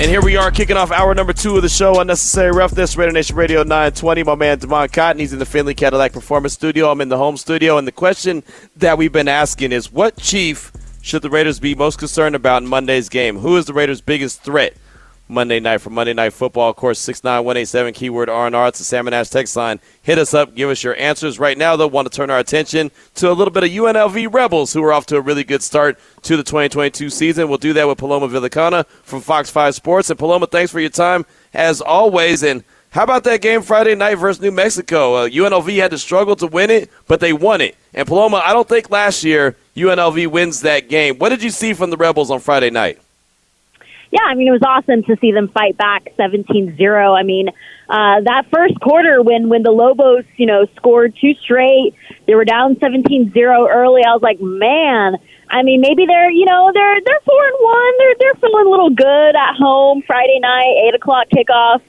And here we are kicking off hour number two of the show, Unnecessary Roughness, Raider Nation Radio 920. My man Demond Cotton, he's in the Findlay Cadillac Performance Studio. I'm in the home studio. And the question that we've been asking is what chief should the Raiders be most concerned about in Monday's game? Who is the Raiders' biggest threat Monday night for Monday Night Football? Of course, 69187, keyword R&R. It's the Salmon Ash text line. Hit us up. Give us your answers. Right now, they'll want to turn our attention to a little bit of UNLV Rebels, who are off to a really good start to the 2022 season. We'll do that with Paloma Villicana from Fox 5 Sports. And Paloma, thanks for your time as always. And how about that game Friday night versus New Mexico? Uh, UNLV had to struggle to win it, but they won it. And Paloma, I don't think last year UNLV wins that game. What did you see from the Rebels on Friday night? Yeah, I mean, it was awesome to see them fight back 17-0. I mean, uh, that first quarter when, when the Lobos, you know, scored two straight, they were down 17-0 early. I was like, man, I mean, maybe they're, you know, they're, they're four and one. They're, they're feeling a little good at home Friday night, eight o'clock kickoff.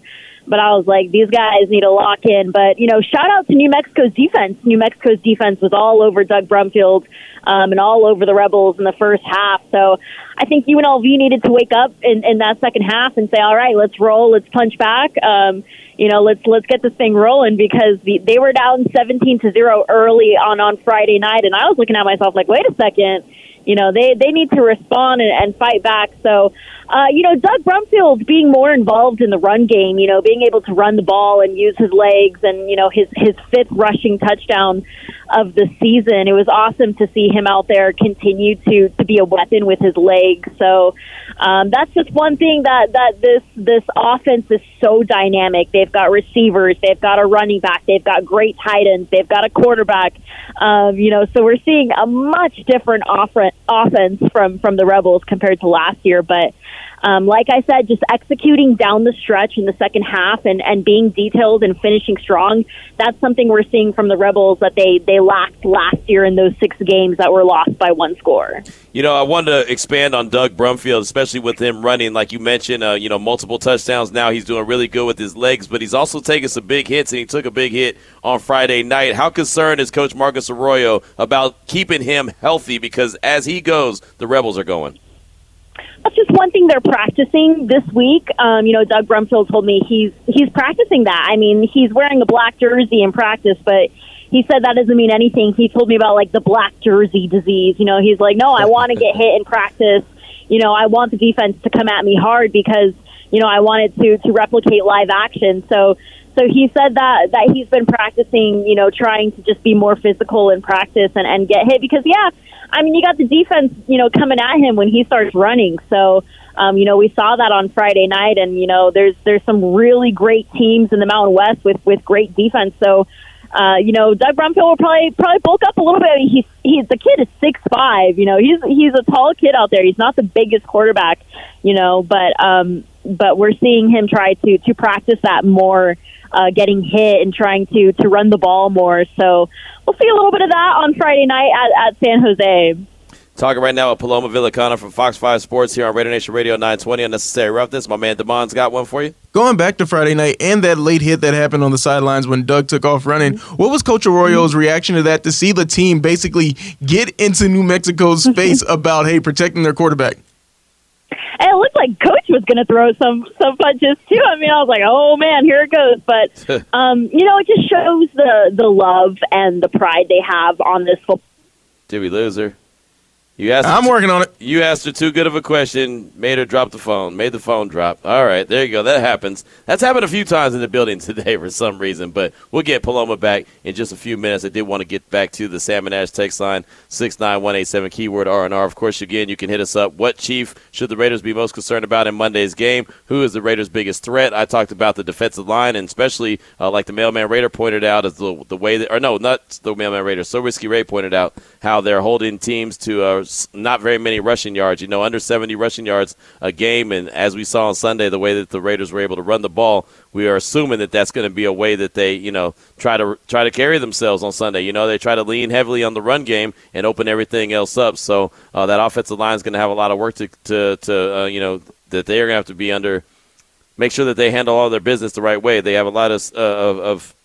But I was like, these guys need to lock in. But, you know, shout out to New Mexico's defense. New Mexico's defense was all over Doug Brumfield um, and all over the Rebels in the first half. So I think UNLV needed to wake up in, in that second half and say, all right, let's roll, let's punch back. Um, you know, let's let's get this thing rolling because the, they were down 17 to 0 early on on Friday night and I was looking at myself like, wait a second you know they they need to respond and, and fight back. So, uh, you know, Doug Brumfield being more involved in the run game, you know, being able to run the ball and use his legs, and you know his his fifth rushing touchdown of the season. It was awesome to see him out there continue to to be a weapon with his legs. So. Um, that's just one thing that, that this this offense is so dynamic. They've got receivers, they've got a running back, they've got great tight ends, they've got a quarterback. Um, you know, so we're seeing a much different off- offense from from the Rebels compared to last year. But um, like I said, just executing down the stretch in the second half and, and being detailed and finishing strong, that's something we're seeing from the Rebels that they, they lacked last year in those six games that were lost by one score. You know, I wanted to expand on Doug Brumfield, especially with him running, like you mentioned, uh, you know, multiple touchdowns now. He's doing really good with his legs, but he's also taking some big hits, and he took a big hit on Friday night. How concerned is Coach Marcus Arroyo about keeping him healthy? Because as he goes, the Rebels are going that's just one thing they're practicing this week. Um, you know, Doug Brumfield told me he's he's practicing that. I mean, he's wearing a black jersey in practice, but he said that doesn't mean anything. He told me about like the black jersey disease. You know, he's like, no, I want to get hit in practice. You know, I want the defense to come at me hard because you know I wanted to to replicate live action. So so he said that that he's been practicing, you know, trying to just be more physical in practice and and get hit because yeah, I mean, you got the defense, you know, coming at him when he starts running. So, um, you know, we saw that on Friday night, and you know, there's there's some really great teams in the Mountain West with with great defense. So, uh, you know, Doug Brumfield will probably probably bulk up a little bit. He's he's the kid is six five. You know, he's he's a tall kid out there. He's not the biggest quarterback, you know, but um, but we're seeing him try to to practice that more uh, getting hit and trying to to run the ball more. So we'll see a little bit of that on Friday night at, at San Jose. Talking right now with Paloma Villicana from Fox 5 Sports here on Radio Nation Radio 920 Unnecessary Roughness. My man Demond's got one for you. Going back to Friday night and that late hit that happened on the sidelines when Doug took off running, what was Coach Arroyo's reaction to that to see the team basically get into New Mexico's face about, hey, protecting their quarterback? And it looked like Coach was going to throw some some punches too. I mean, I was like, oh man, here it goes. But um, you know, it just shows the the love and the pride they have on this football. Did we lose her? You asked. I'm working on it. You asked her too good of a question, made her drop the phone, made the phone drop. All right, there you go. That happens. That's happened a few times in the building today for some reason, but we'll get Paloma back in just a few minutes. I did want to get back to the Salmon Ash text line six nine one eight seven keyword R and R. Of course, again, you can hit us up. What chief should the Raiders be most concerned about in Monday's game? Who is the Raiders' biggest threat? I talked about the defensive line, and especially uh, like the mailman Raider pointed out, is the the way that or no, not the mailman Raider. So risky Ray pointed out how they're holding teams to uh, not very many rushing yards. You know, under 70 rushing yards a game, and as we saw on Sunday, the way that the Raiders were able to run the ball, we are assuming that that's going to be a way that they, you know, try to try to carry themselves on Sunday. You know, they try to lean heavily on the run game and open everything else up. So uh, that offensive line is going to have a lot of work to to, to uh, you know that they are going to have to be under. Make sure that they handle all their business the right way. They have a lot of, uh, of, of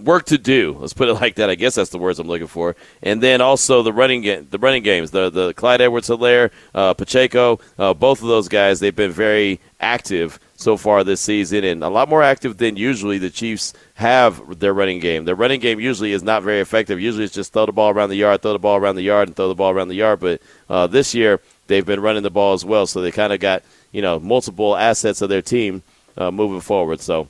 work to do. Let's put it like that. I guess that's the words I'm looking for. And then also the running game, the running games, the the Clyde Edwards-Helaire, uh, Pacheco, uh, both of those guys, they've been very active so far this season, and a lot more active than usually the Chiefs have their running game. Their running game usually is not very effective. Usually it's just throw the ball around the yard, throw the ball around the yard, and throw the ball around the yard. But uh, this year they've been running the ball as well, so they kind of got you know multiple assets of their team uh, moving forward. So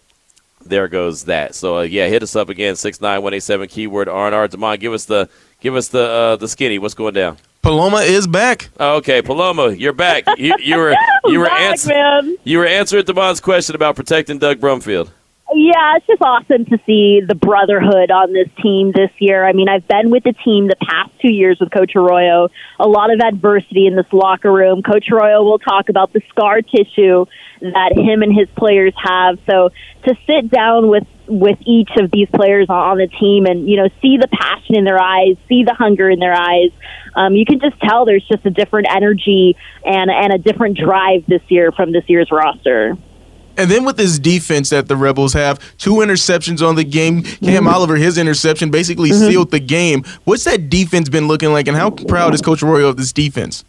there goes that. So uh, yeah, hit us up again six nine one eight seven keyword R and R. Demond, give us the give us the uh, the skinny. What's going down? Paloma is back. Oh, okay, Paloma, you're back. You, you were you were answering you were answering Demond's question about protecting Doug Brumfield. Yeah, it's just awesome to see the brotherhood on this team this year. I mean, I've been with the team the past two years with Coach Arroyo. A lot of adversity in this locker room. Coach Arroyo will talk about the scar tissue that him and his players have. So to sit down with with each of these players on the team and you know see the passion in their eyes, see the hunger in their eyes, um, you can just tell there's just a different energy and and a different drive this year from this year's roster. And then with this defense that the Rebels have, two interceptions on the game. Cam mm-hmm. Oliver, his interception basically mm-hmm. sealed the game. What's that defense been looking like, and how proud is Coach Arroyo of this defense?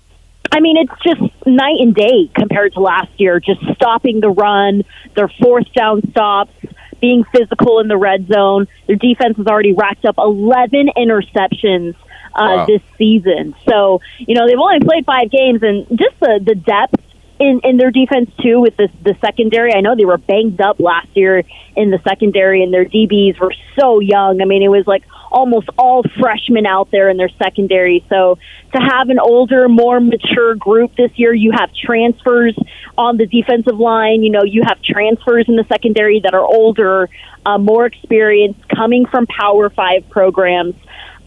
I mean, it's just night and day compared to last year. Just stopping the run, their fourth down stops, being physical in the red zone. Their defense has already racked up 11 interceptions uh, wow. this season. So, you know, they've only played five games, and just the, the depth in, in their defense too with this the secondary. I know they were banged up last year in the secondary, and their DBs were so young. I mean, it was like almost all freshmen out there in their secondary. So to have an older, more mature group this year, you have transfers on the defensive line. You know, you have transfers in the secondary that are older, uh, more experienced, coming from Power Five programs.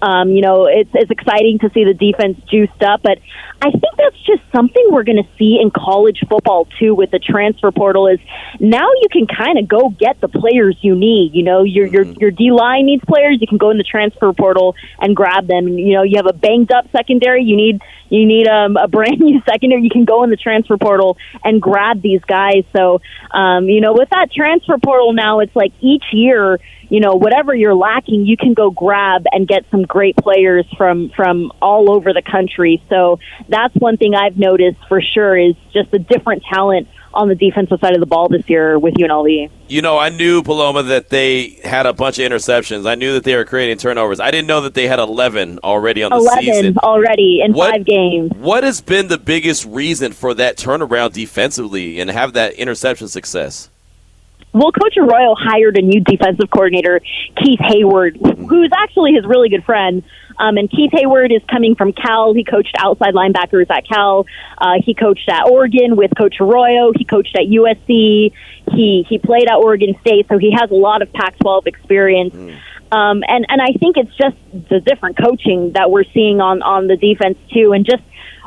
Um, you know, it's it's exciting to see the defense juiced up, but I think that's just something we're going to see in college football too with the transfer portal. Is now you can kind of go get the players you need. You know, your your mm-hmm. your D line needs players. You can go in the transfer portal and grab them. You know, you have a banged up secondary. You need you need um, a brand new secondary. You can go in the transfer portal and grab these guys. So, um, you know, with that transfer portal now, it's like each year you know whatever you're lacking you can go grab and get some great players from from all over the country so that's one thing i've noticed for sure is just a different talent on the defensive side of the ball this year with UNLV. You know, I knew Paloma that they had a bunch of interceptions. I knew that they were creating turnovers. I didn't know that they had 11 already on the 11 season. already in what, five games. What has been the biggest reason for that turnaround defensively and have that interception success? Well, Coach Arroyo hired a new defensive coordinator, Keith Heyward, who's actually his really good friend. Um, and Keith Heyward is coming from Cal. He coached outside linebackers at Cal. Uh, he coached at Oregon with Coach Arroyo. He coached at USC. He he played at Oregon State, so he has a lot of Pac-12 experience. Mm. Um, and and I think it's just the different coaching that we're seeing on on the defense too, and just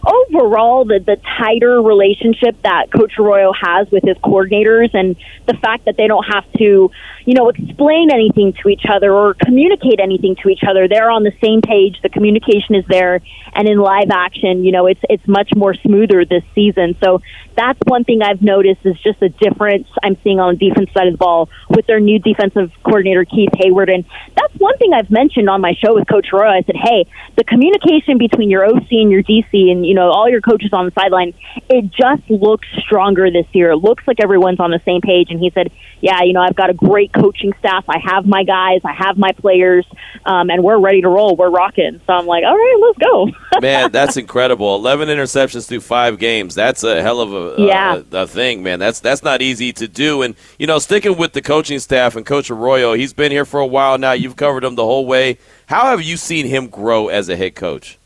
overall the the tighter relationship that Coach Arroyo has with his coordinators and the fact that they don't have to, you know, explain anything to each other or communicate anything to each other. They're on the same page. The communication is there, and in live action, you know, it's it's much more smoother this season. So that's one thing I've noticed is just a difference I'm seeing on the defense side of the ball with their new defensive coordinator Keith Heyward. and that's one thing I've mentioned on my show with Coach Roy. I said, hey, the communication between your OC and your DC and you know all your coaches on the sideline, it just looks stronger this year. It looks like everyone's on the same page. And he said, "Yeah, you know, I've got a great coaching staff. I have my guys, I have my players, um, and we're ready to roll. We're rocking." So I'm like, "All right, let's go." man, that's incredible. Eleven interceptions through five games. That's a hell of a, Uh, yeah. a, a thing, man. That's that's not easy to do. And you know, sticking with the coaching staff and Coach Arroyo, he's been here for a while now. You've covered him the whole way. How have you seen him grow as a head coach?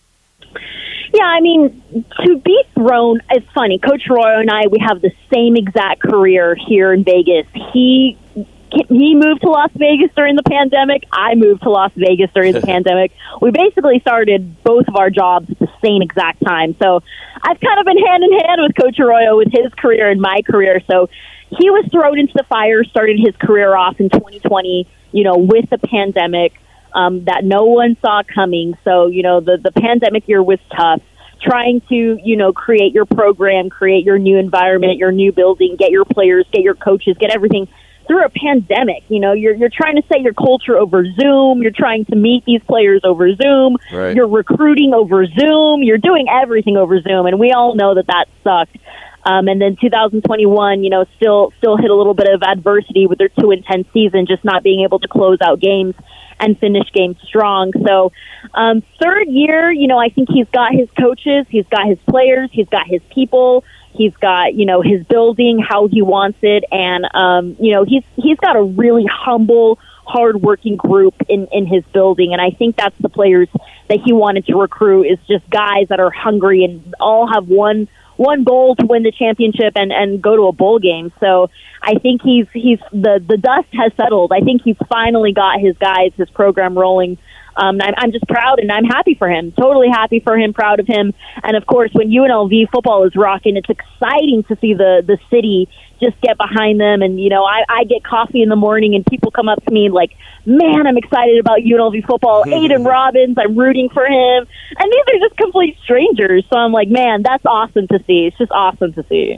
Yeah, I mean, to be thrown, it's funny. Coach Arroyo and I, we have the same exact career here in Vegas. He he moved to Las Vegas during the pandemic. I moved to Las Vegas during the pandemic. We basically started both of our jobs at the same exact time. So I've kind of been hand in hand with Coach Arroyo with his career and my career. So he was thrown into the fire, started his career off in 2020, you know, with the pandemic um, that no one saw coming. So, you know, the, the pandemic year was tough. Trying to, you know, create your program, create your new environment, your new building, get your players, get your coaches, get everything through a pandemic. You know, you're you're trying to set your culture over Zoom. You're trying to meet these players over Zoom. Right. You're recruiting over Zoom. You're doing everything over Zoom, and we all know that that sucked. Um, and then 2021, you know, still still hit a little bit of adversity with their two and ten season, just not being able to close out games and finish games strong. So, um, third year, you know, I think he's got his coaches, he's got his players, he's got his people, he's got you know his building, how he wants it, and um, you know he's he's got a really humble, hardworking group in in his building, and I think that's the players that he wanted to recruit is just guys that are hungry and all have one one goal to win the championship and and go to a bowl game. So I think he's he's the the dust has settled. I think he's finally got his guys, his program rolling. Um, I'm, I'm just proud and I'm happy for him. Totally happy for him, proud of him. And of course, when UNLV football is rocking, it's exciting to see the the city just get behind them. And you know, I, I get coffee in the morning and people come up to me like, "Man, I'm excited about UNLV football." Aidan Robbins, I'm rooting for him. And these are just complete strangers. So I'm like, man, that's awesome to see. It's just awesome to see.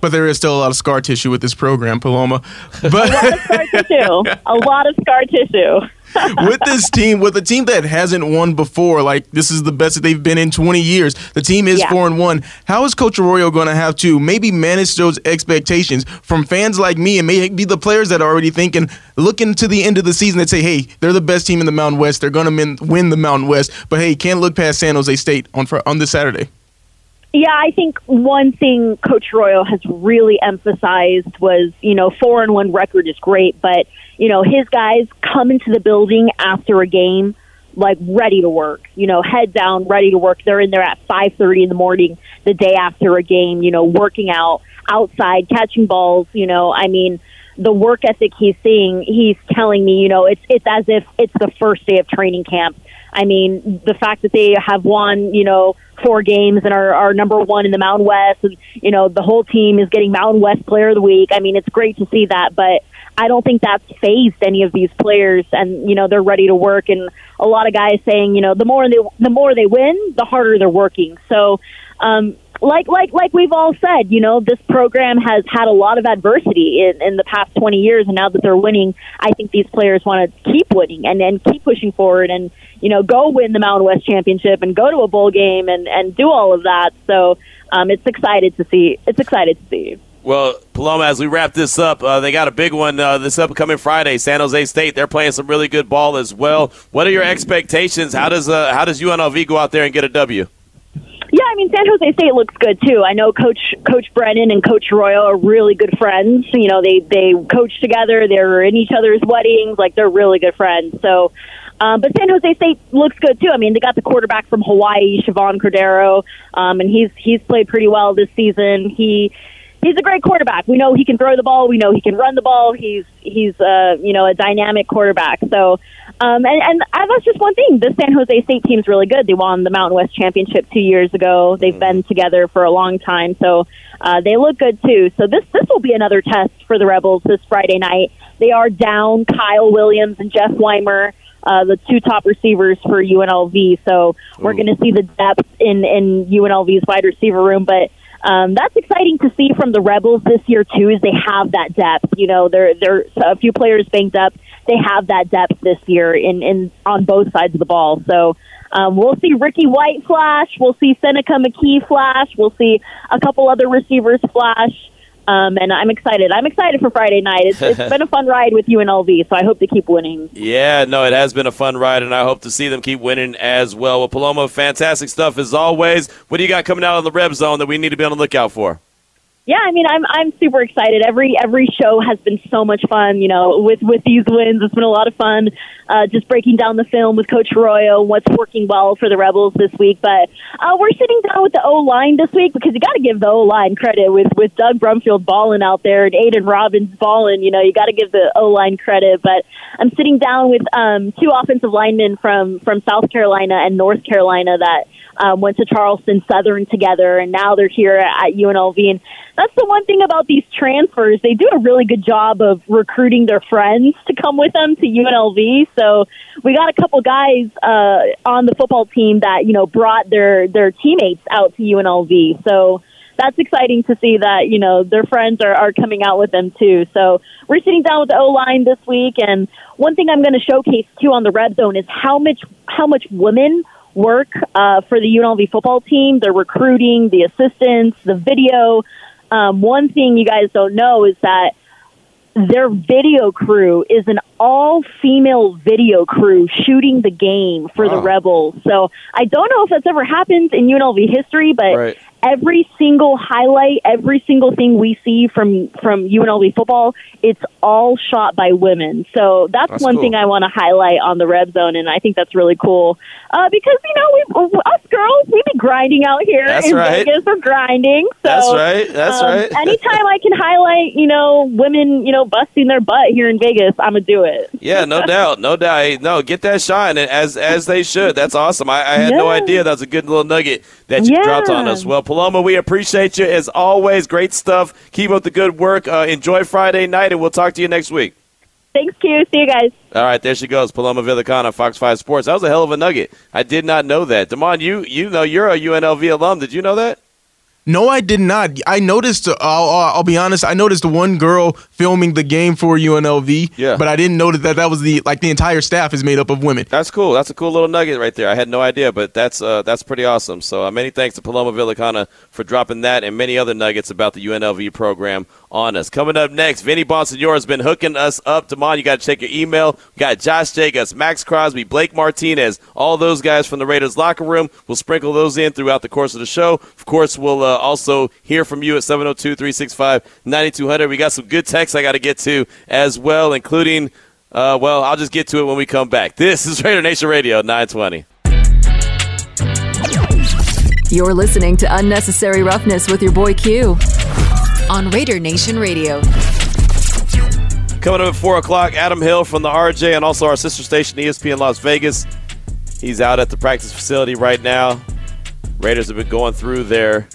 But there is still a lot of scar tissue with this program, Paloma. But- A lot of scar tissue. A lot of scar tissue. With this team, with a team that hasn't won before, like this is the best that they've been in 20 years. The team is Yeah. four and one. How is Coach Arroyo going to have to maybe manage those expectations from fans like me and maybe the players that are already thinking, looking to the end of the season and say, hey, they're the best team in the Mountain West. They're going to win the Mountain West, but hey, can't look past San Jose State on on this Saturday. Yeah, I think one thing Coach Arroyo has really emphasized was, you know, four and one record is great, but you know, his guys come into the building after a game like ready to work, you know, head down, ready to work. They're in there at five thirty in the morning the day after a game, you know, working out outside, catching balls, you know, I mean the work ethic he's seeing, he's telling me, you know, it's it's as if it's the first day of training camp. I mean, the fact that they have won, you know, four games and are, are number one in the Mountain West, and you know, the whole team is getting Mountain West Player of the Week. I mean, it's great to see that, but I don't think that's phased any of these players, and you know, they're ready to work. And a lot of guys saying, you know, the more they the more they win, the harder they're working. So. Um, like like like we've all said, you know, this program has had a lot of adversity in, in the past 20 years, and now that they're winning, I think these players want to keep winning and and keep pushing forward, and you know, go win the Mountain West Championship and go to a bowl game and and do all of that. So um, it's excited to see. It's excited to see. Well, Paloma, as we wrap this up, uh, they got a big one uh, this upcoming Friday. San Jose State. They're playing some really good ball as well. What are your expectations? How does uh, how does UNLV go out there and get a W? Yeah, I mean San Jose State looks good too. I know Coach Coach Brennan and Coach Arroyo are really good friends. You know, they they coach together. They're in each other's weddings. Like they're really good friends. So, um, but San Jose State looks good too. I mean, they got the quarterback from Hawaii, Chevan Cordeiro, um, and he's he's played pretty well this season. He he's a great quarterback. We know he can throw the ball. We know he can run the ball. He's he's uh, you know a dynamic quarterback. So, um, and and that's just one thing. The San Jose State team's really good. They won the Mountain West Championship two years ago. They've been together for a long time, so uh, they look good too. So this this will be another test for the Rebels this Friday night. They are down Kyle Williams and Jeff Weimer. Uh, the two top receivers for UNLV, so we're going to see the depth in in UNLV's wide receiver room. But um, that's exciting to see from the Rebels this year too. Is they have that depth. You know, they're they're a few players banged up. They have that depth this year in in on both sides of the ball. So um, we'll see Ricky White flash. We'll see Senika McKie flash. We'll see a couple other receivers flash. Um, and I'm excited. I'm excited for Friday night. It's, it's been a fun ride with UNLV, so I hope to keep winning. Yeah, no, it has been a fun ride, and I hope to see them keep winning as well. Well, Paloma, fantastic stuff as always. What do you got coming out of the Reb Zone that we need to be on the lookout for? Yeah, I mean, I'm I'm super excited. Every every show has been so much fun. You know, with with these wins, it's been a lot of fun. Uh, just breaking down the film with Coach Arroyo, what's working well for the Rebels this week. But uh, we're sitting down with the O line this week because you got to give the O line credit with with Doug Brumfield balling out there and Aidan Robbins balling. You know, you got to give the O line credit. But I'm sitting down with um, two offensive linemen from from South Carolina and North Carolina that um, went to Charleston Southern together, and now they're here at UNLV. And that's the one thing about these transfers; they do a really good job of recruiting their friends to come with them to UNLV. So we got a couple guys uh, on the football team that you know brought their their teammates out to UNLV. So that's exciting to see that you know their friends are, are coming out with them too. So we're sitting down with the O line this week, and one thing I'm going to showcase too on the red zone is how much how much women work uh, for the UNLV football team. They're recruiting, the assistants, the video. Um, one thing you guys don't know is that their video crew is an all female video crew shooting the game for the Rebels. So I don't know if that's ever happened in UNLV history, but Right. Every single highlight, every single thing we see from from UNLV football, it's all shot by women. So that's, That's one cool. thing I want to highlight on the Red Zone, and I think that's really cool uh, because you know we us girls we be grinding out here That's in right. Vegas. We're grinding. So, That's right. That's um, right. anytime I can highlight, you know, women, you know, busting their butt here in Vegas, I'm gonna do it. Yeah, no doubt, no doubt. Hey, no, get that shine, and as as they should. That's awesome. I, I had no idea that was a good little nugget that you Yeah. dropped on us. Well, Paloma, we appreciate you as always. Great stuff. Keep up the good work. Uh, enjoy Friday night, and we'll talk to you next week. Thanks, Q. See you guys. All right, there she goes, Paloma Villicana, Fox Five Sports. That was a hell of a nugget. I did not know that. Damon, you you know you're a UNLV alum. Did you know that? No, I did not. I noticed. Uh, I'll, I'll be honest. I noticed one girl filming the game for UNLV. Yeah. But I didn't know that that, was the like the entire staff is made up of women. That's cool. That's a cool little nugget right there. I had no idea, but that's uh, that's pretty awesome. So uh, many thanks to Paloma Villicana for dropping that and many other nuggets about the UNLV program on us. Coming up next, Vinny Bonsignore has been hooking us up. Damon, you got to check your email. We got Josh Jacobs, Maxx Crosby, Blake Martinez, all those guys from the Raiders locker room. We'll sprinkle those in throughout the course of the show. Of course, we'll uh, also hear from you at 702-365-9200. We got some good texts I got to get to as well, including uh, well, I'll just get to it when we come back. This is Raider Nation Radio 920. You're listening to Unnecessary Roughness with your boy Q on Raider Nation Radio. Coming up at 4 o'clock, Adam Hill from the RJ and also our sister station, ESPN Las Vegas. He's out at the practice facility right now. Raiders have been going through their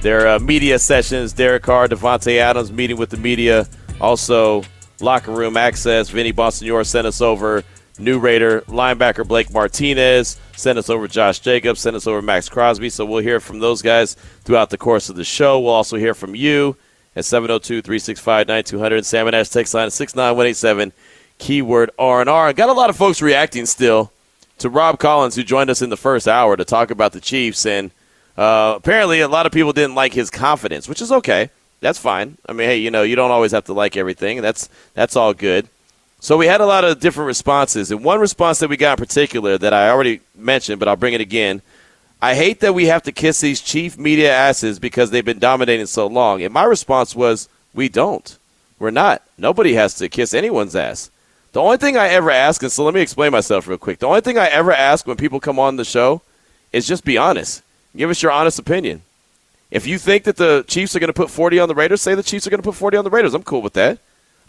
their uh, media sessions. Derek Carr, Davante Adams meeting with the media. Also, locker room access. Vinny Bonsignore sent us over new Raider linebacker Blake Martinez. Send us over Josh Jacobs. Send us over Maxx Crosby. So we'll hear from those guys throughout the course of the show. We'll also hear from you at 702-365-9200. Salmon Ash text line 69187. Keyword R&R. Got a lot of folks reacting still to Rob Collins, who joined us in the first hour to talk about the Chiefs. And uh, apparently, a lot of people didn't like his confidence, which is okay. That's fine. I mean, hey, you know, you don't always have to like everything, that's that's all good. So we had a lot of different responses, and one response that we got in particular that I already mentioned, but I'll bring it again. I hate that we have to kiss these chief media asses because they've been dominating so long. And my response was, we don't. We're not. Nobody has to kiss anyone's ass. The only thing I ever ask, and so let me explain myself real quick. The only thing I ever ask when people come on the show is just be honest. Give us your honest opinion. If you think that the Chiefs are going to put 40 on the Raiders, say the Chiefs are going to put 40 on the Raiders. I'm cool with that.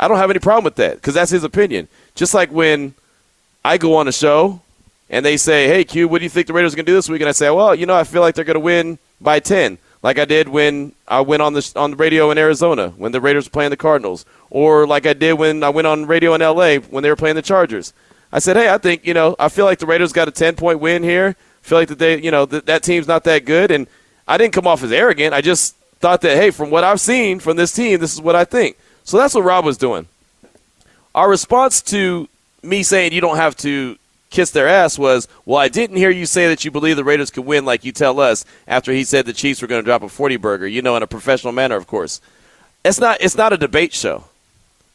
I don't have any problem with that because that's his opinion. Just like when I go on a show and they say, "Hey, Q, what do you think the Raiders are going to do this week?" and I say, "Well, you know, I feel like they're going to win by 10." Like I did when I went on the on the radio in Arizona when the Raiders were playing the Cardinals, or like I did when I went on radio in L.A. when they were playing the Chargers. I said, "Hey, I think you know, I feel like the Raiders got a 10 point win here. I feel like that they, you know, that that team's not that good." And I didn't come off as arrogant. I just thought that, hey, from what I've seen from this team, this is what I think. So that's what Rob was doing. Our response to me saying you don't have to kiss their ass was, well, I didn't hear you say that you believe the Raiders could win like you tell us after he said the Chiefs were going to drop a 40 burger, you know, in a professional manner, of course. It's not it's not a debate show.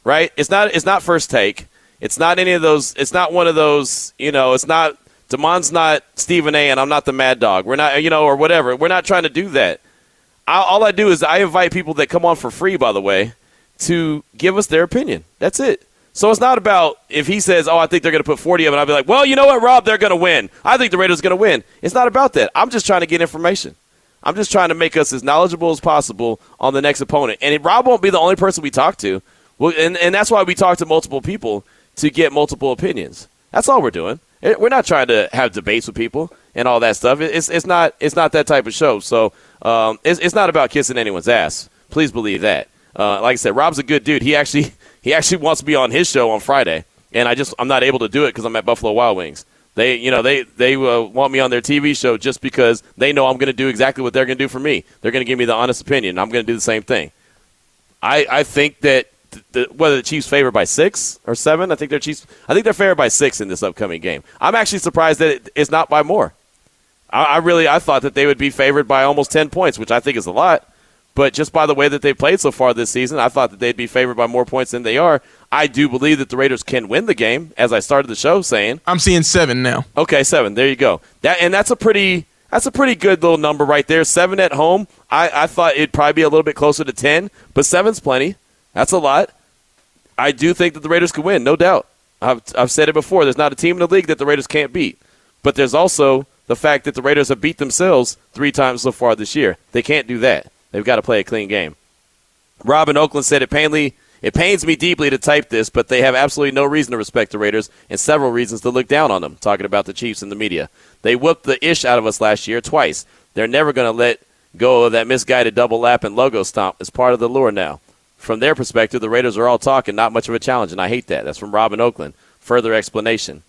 Right? It's not it's not first take. It's not any of those it's not one of those, you know, it's not Damon's not Stephen A and I'm not the Mad Dog. We're not you know, or whatever. We're not trying to do that. I, all I do is I invite people that come on for free, by the way, to give us their opinion. That's it. So it's not about if he says, "Oh, I think they're going to put 40 of them," I'll be like, "Well, you know what, Rob? They're going to win. I think the Raiders are going to win." It's not about that. I'm just trying to get information. I'm just trying to make us as knowledgeable as possible on the next opponent. And Rob won't be the only person we talk to. Well, and, and that's why we talk to multiple people to get multiple opinions. That's all we're doing. We're not trying to have debates with people and all that stuff. It's it's not it's not that type of show. So um, it's it's not about kissing anyone's ass. Please believe that. Uh, like I said, Rob's a good dude. He actually he actually wants to be on his show on Friday, and I just I'm not able to do it because I'm at Buffalo Wild Wings. They you know they they uh, want me on their TV show just because they know I'm going to do exactly what they're going to do for me. They're going to give me the honest opinion. I'm going to do the same thing. I I think that the, whether the Chiefs favored by six or seven, I think they're Chiefs. I think they're favored by six in this upcoming game. I'm actually surprised that it, it's not by more. I, I really I thought that they would be favored by almost ten points, which I think is a lot. But just by the way that they've played so far this season, I thought that they'd be favored by more points than they are. I do believe that the Raiders can win the game, as I started the show saying. I'm seeing seven now. Okay, seven. There you go. That and that's a pretty that's a pretty good little number right there. Seven at home. I, I thought it'd probably be a little bit closer to ten, but seven's plenty. That's a lot. I do think that the Raiders could win, no doubt. I've, I've said it before. There's not a team in the league that the Raiders can't beat. But there's also the fact that the Raiders have beat themselves three times so far this year. They can't do that. They've got to play a clean game. Rob in Oakland said it painfully. It pains me deeply to type this, but they have absolutely no reason to respect the Raiders and several reasons to look down on them, talking about the Chiefs in the media. They whooped the ish out of us last year twice. They're never going to let go of that misguided double lap and logo stomp as part of the lure now. From their perspective, the Raiders are all talking, not much of a challenge, and I hate that. That's from Rob in Oakland. Further explanation.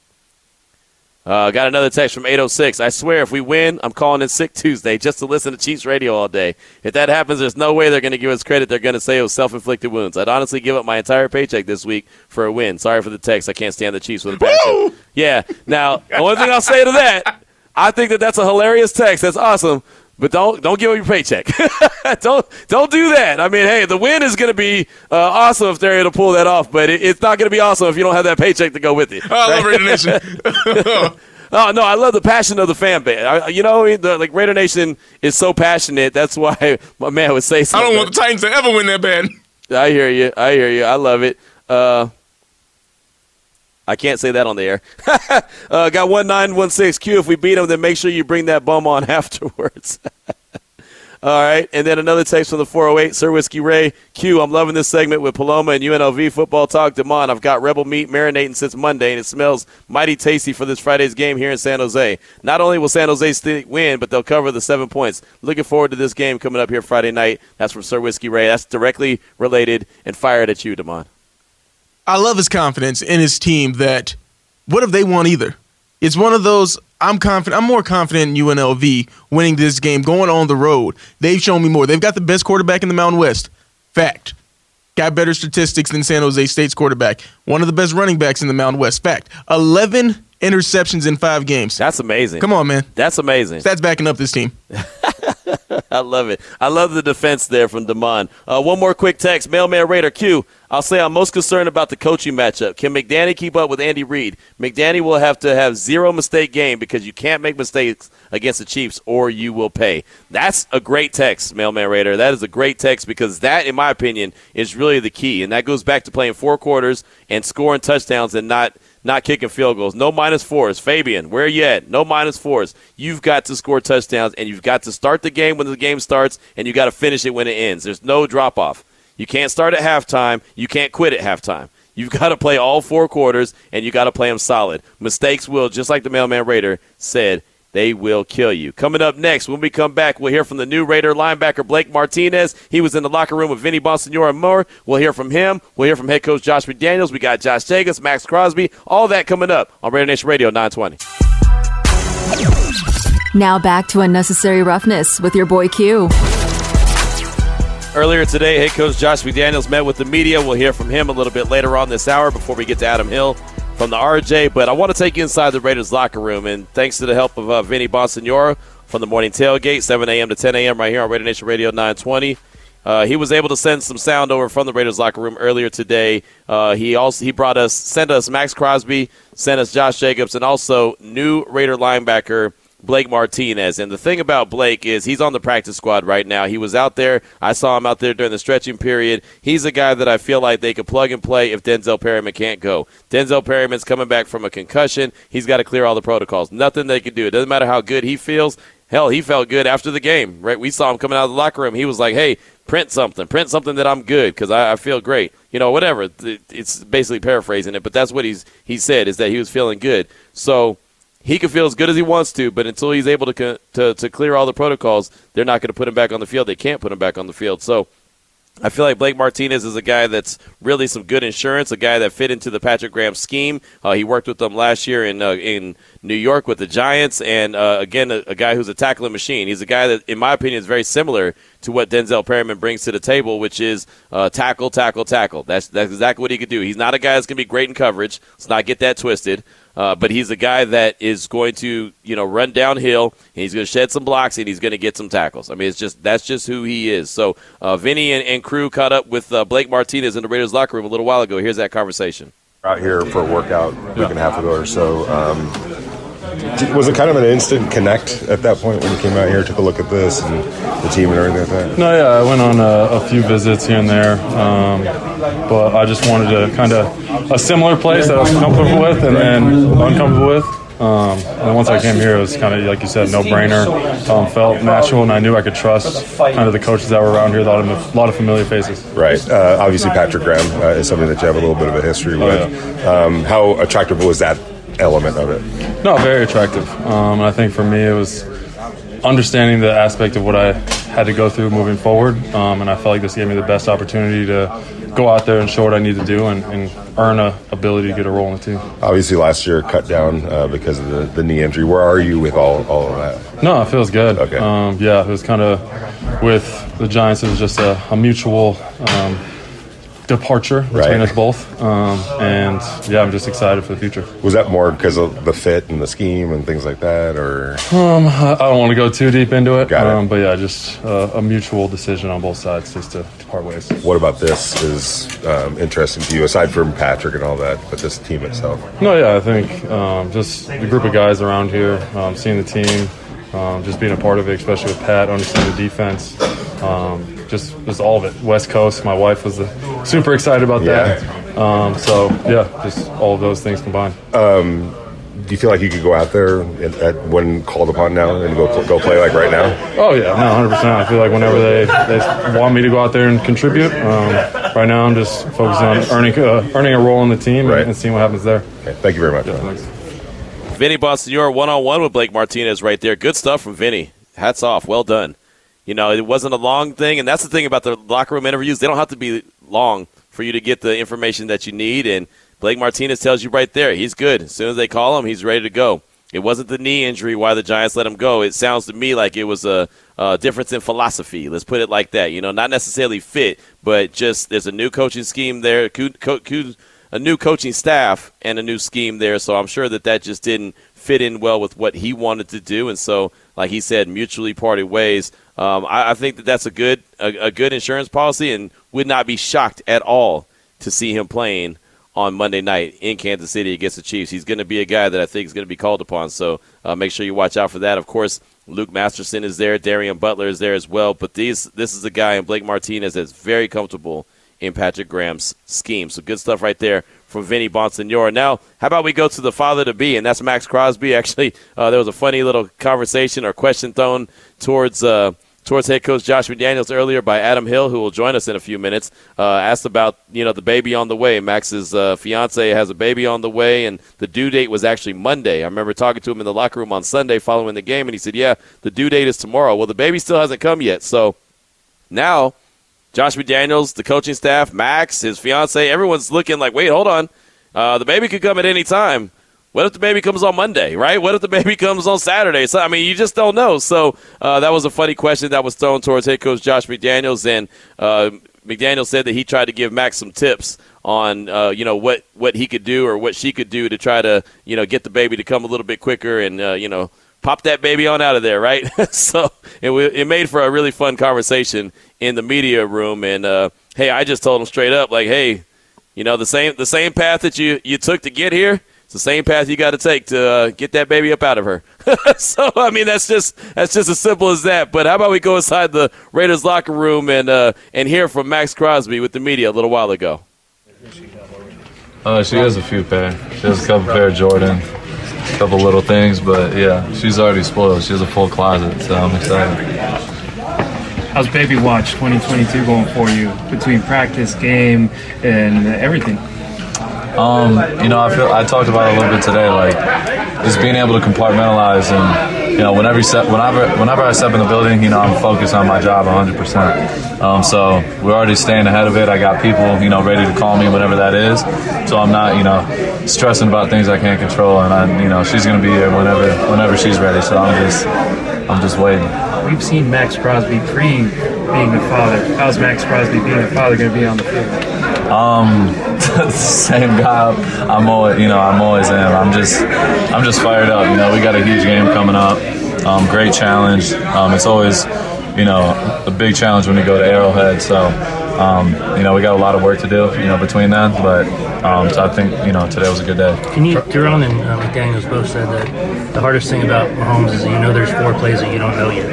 Uh, got another text from 806. I swear, if we win, I'm calling in sick Tuesday just to listen to Chiefs radio all day. If that happens, there's no way they're going to give us credit. They're going to say it was self inflicted wounds. I'd honestly give up my entire paycheck this week for a win. Sorry for the text. I can't stand the Chiefs with a passion. Yeah. Now, the only thing I'll say to that, I think that that's a hilarious text. That's awesome. But don't don't give up your paycheck. don't don't do that. I mean, hey, the win is going to be uh, awesome if they're able to pull that off, but it, it's not going to be awesome if you don't have that paycheck to go with it. Oh, I love Raider Nation. oh no, I love the passion of the fan base. I, you know, the, like Raider Nation is so passionate. That's why my man would say something. I don't want the Titans to ever win that bad. I hear you. I hear you. I love it. Uh, I can't say that on the air. uh, got 1916 Q. If we beat them, then make sure you bring that bum on afterwards. All right. And then another text from the 408, Sir Whiskey Ray. Q, I'm loving this segment with Paloma and UNLV football talk. Demond, I've got Rebel meat marinating since Monday, and it smells mighty tasty for this Friday's game here in San Jose. Not only will San Jose win, but they'll cover the seven points. Looking forward to this game coming up here Friday night. That's from Sir Whiskey Ray. That's directly related and fired at you, Demond. I love his confidence in his team that what if they won either? It's one of those I'm confident. I'm more confident in UNLV winning this game, going on the road. They've shown me more. They've got the best quarterback in the Mountain West. Fact. Got better statistics than San Jose State's quarterback. One of the best running backs in the Mountain West. Fact. 11 interceptions in five games. That's amazing. Come on, man. That's amazing. That's backing up this team. I love it. I love the defense there from Demond. Uh, one more quick text. Mailman Raider Q. I'll say I'm most concerned about the coaching matchup. Can McDaniel keep up with Andy Reid? McDaniel will have to have zero mistake game because you can't make mistakes against the Chiefs or you will pay. That's a great text, Mailman Raider. That is a great text because that, in my opinion, is really the key. And that goes back to playing four quarters and scoring touchdowns and not – not kicking field goals. No minus fours. Fabian, where you at? No minus fours. You've got to score touchdowns, and you've got to start the game when the game starts, and you've got to finish it when it ends. There's no drop off. You can't start at halftime. You can't quit at halftime. You've got to play all four quarters, and you got to play them solid. Mistakes will, just like the mailman Raider said, they will kill you. Coming up next, when we come back, we'll hear from the new Raider linebacker Blake Martinez. He was in the locker room with Vinny Bonsignore and more. We'll hear from him. We'll hear from head coach Josh McDaniels. We got Josh Jacobs, Maxx Crosby, all that coming up on Raider Nation Radio 920. Now back to unnecessary roughness with your boy Q. Earlier today, head coach Josh McDaniels met with the media. We'll hear from him a little bit later on this hour before we get to Adam Hill from the RJ, but I want to take you inside the Raiders locker room. And thanks to the help of uh, Vinny Bonsignore from the morning tailgate, 7 a.m. to 10 a.m. right here on Raider Nation Radio 920. Uh, he was able to send some sound over from the Raiders locker room earlier today. Uh, he also he brought us sent us Maxx Crosby, sent us Josh Jacobs, and also new Raider linebacker Blake Martinez. And the thing about Blake is he's on the practice squad right now. He was out there. I saw him out there during the stretching period. He's a guy that I feel like they could plug and play if Denzel Perryman can't go. Denzel Perryman's coming back from a concussion. He's got to clear all the protocols. Nothing they can do. It doesn't matter how good he feels. Hell, he felt good after the game, right? We saw him coming out of the locker room. He was like, hey, print something. Print something that I'm good because I, I, feel great. You know, whatever. It's basically paraphrasing it, but that's what he's he said is that he was feeling good. So he can feel as good as he wants to, but until he's able to to, to clear all the protocols, they're not going to put him back on the field. They can't put him back on the field. So I feel like Blake Martinez is a guy that's really some good insurance, a guy that fit into the Patrick Graham scheme. Uh, he worked with them last year in uh, in New York with the Giants, and uh, again, a, a, guy who's a tackling machine. He's a guy that, in my opinion, is very similar to what Denzel Perryman brings to the table, which is uh, tackle, tackle, tackle. That's that's exactly what he could do. He's not a guy that's going to be great in coverage. Let's not get that twisted. Uh, but he's a guy that is going to, you know, run downhill. He's going to shed some blocks and he's going to get some tackles. I mean, it's just that's just who he is. So uh, Vinny and, and, crew caught up with uh, Blake Martinez in the Raiders locker room a little while ago. Here's that conversation. Out here for a workout a week and a half ago or so. Um, was it kind of an instant connect at that point when you came out here, took a look at this and the team and everything like that? No, yeah, I went on a, a few visits here and there, um, but I just wanted to kind of a similar place that I was comfortable with and then uncomfortable with. Um, and once I came here, it was kind of like you said, no brainer. Um, felt natural, and I knew I could trust kind of the coaches that were around here. A lot of a lot of familiar faces. Right. Uh, obviously, Patrick Graham uh, is something that you have a little bit of a history with. Oh, yeah. um, how attractive was that element of it? No, very attractive. Um, I think for me, it was understanding the aspect of what I had to go through moving forward, um, and I felt like this gave me the best opportunity to go out there and show what I need to do and, and earn a ability to get a role in the team. Obviously, last year cut down uh, because of the, the knee injury. Where are you with all, all of that? No, it feels good. Okay. Um, yeah, it was kind of with the Giants. It was just a, a mutual. Um, departure between right. us both. Um, and yeah, I'm just excited for the future. Was that more because of the fit and the scheme and things like that, or? Um, I don't want to go too deep into it. Got it. Um, but yeah, just uh, a mutual decision on both sides, just to, to part ways. What about this is um, interesting to you, aside from Patrick and all that, but this team itself? No, yeah, I think um, just the group of guys around here, um, seeing the team. just being a part of it, especially with Pat, understanding the defense, um, just just all of it. West Coast. My wife was the, super excited about yeah. that. Um, so yeah, just all of those things combined. Um, do you feel like you could go out there at, at, when called upon now and go go play like right now? Oh yeah, no, hundred percent. I feel like whenever they, they want me to go out there and contribute, um, right now I'm just focusing on earning uh, earning a role in the team right. and, and, seeing what happens there. Okay, thank you very much. Yeah, Vinny Bonsignore one on one with Blake Martinez right there. Good stuff from Vinny. Hats off. Well done. You know, it wasn't a long thing, and that's the thing about the locker room interviews. They don't have to be long for you to get the information that you need. And Blake Martinez tells you right there, he's good. As soon as they call him, he's ready to go. It wasn't the knee injury why the Giants let him go. It sounds to me like it was a, a difference in philosophy. Let's put it like that. You know, not necessarily fit, but just there's a new coaching scheme there, a new coaching staff, and a new scheme there. So I'm sure that that just didn't fit in well with what he wanted to do. And so, like he said, mutually parted ways. Um, I, I, think that that's a good a, a, good insurance policy, and would not be shocked at all to see him playing on Monday night in Kansas City against the Chiefs. He's going to be a guy that I think is going to be called upon. So uh, make sure you watch out for that. Of course, Luke Masterson is there, Darien Butler is there as well. But these this is a guy in Blake Martinez that's very comfortable in Patrick Graham's scheme. So good stuff right there from Vinny Bonsignore. Now, how about we go to the father to be, and that's Maxx Crosby. Actually, uh, there was a funny little conversation or question thrown towards. Uh, towards head coach Josh McDaniels earlier by Adam Hill, who will join us in a few minutes. Uh, asked about you know the baby on the way. Maxx's uh, fiance has a baby on the way, and the due date was actually Monday. I remember talking to him in the locker room on Sunday following the game, and he said, "Yeah, the due date is tomorrow." Well, the baby still hasn't come yet, so now Josh McDaniels, the coaching staff, Maxx, his fiance, everyone's looking like, "Wait, hold on." Uh, the baby could come at any time. What if the baby comes on Monday, right? What if the baby comes on Saturday? So I mean, you just don't know. So uh, that was a funny question that was thrown towards head coach Josh McDaniels, and uh, McDaniels said that he tried to give Maxx some tips on uh, you know what what he could do or what she could do to try to you know get the baby to come a little bit quicker and uh, you know pop that baby on out of there, right? so it, it made for a really fun conversation in the media room. And uh, hey, I just told him straight up, like, hey, you know the same the same path that you you took to get here It's the same path you got to take to uh, get that baby up out of her. so I mean, that's just that's just as simple as that. But how about we go inside the Raiders locker room and uh, and hear from Maxx Crosby with the media a little while ago. Uh, she has a few pair. She has a couple pair of Jordan, a couple little things, but yeah, she's already spoiled. She has a full closet, so I'm excited. How's Baby Watch 2022 going for you between practice, game, and everything? Um, you know, I feel I talked about it a little bit today, like just being able to compartmentalize and you know, whenever whenever whenever I step in the building, you know, I'm focused on my job 100. Um, percent So we're already staying ahead of it. I got people, you know, ready to call me whenever that is. So I'm not, you know, stressing about things I can't control. And I, you know, she's gonna be here whenever whenever she's ready. So I'm just I'm just waiting. We've seen Maxx Crosby pre being a father. How's Maxx Crosby being a father going to be on the field? Um, same guy. I'm always, you know, I'm always am. I'm just, I'm just fired up. You know, we got a huge game coming up. Um, great challenge. Um, it's always, you know, a big challenge when you go to Arrowhead. So, um, you know, we got a lot of work to do, you know, between then. But um, so I think, you know, today was a good day. Can you, Duron and uh, McDaniels both said that the hardest thing about Mahomes is that you know there's four plays that you don't know yet.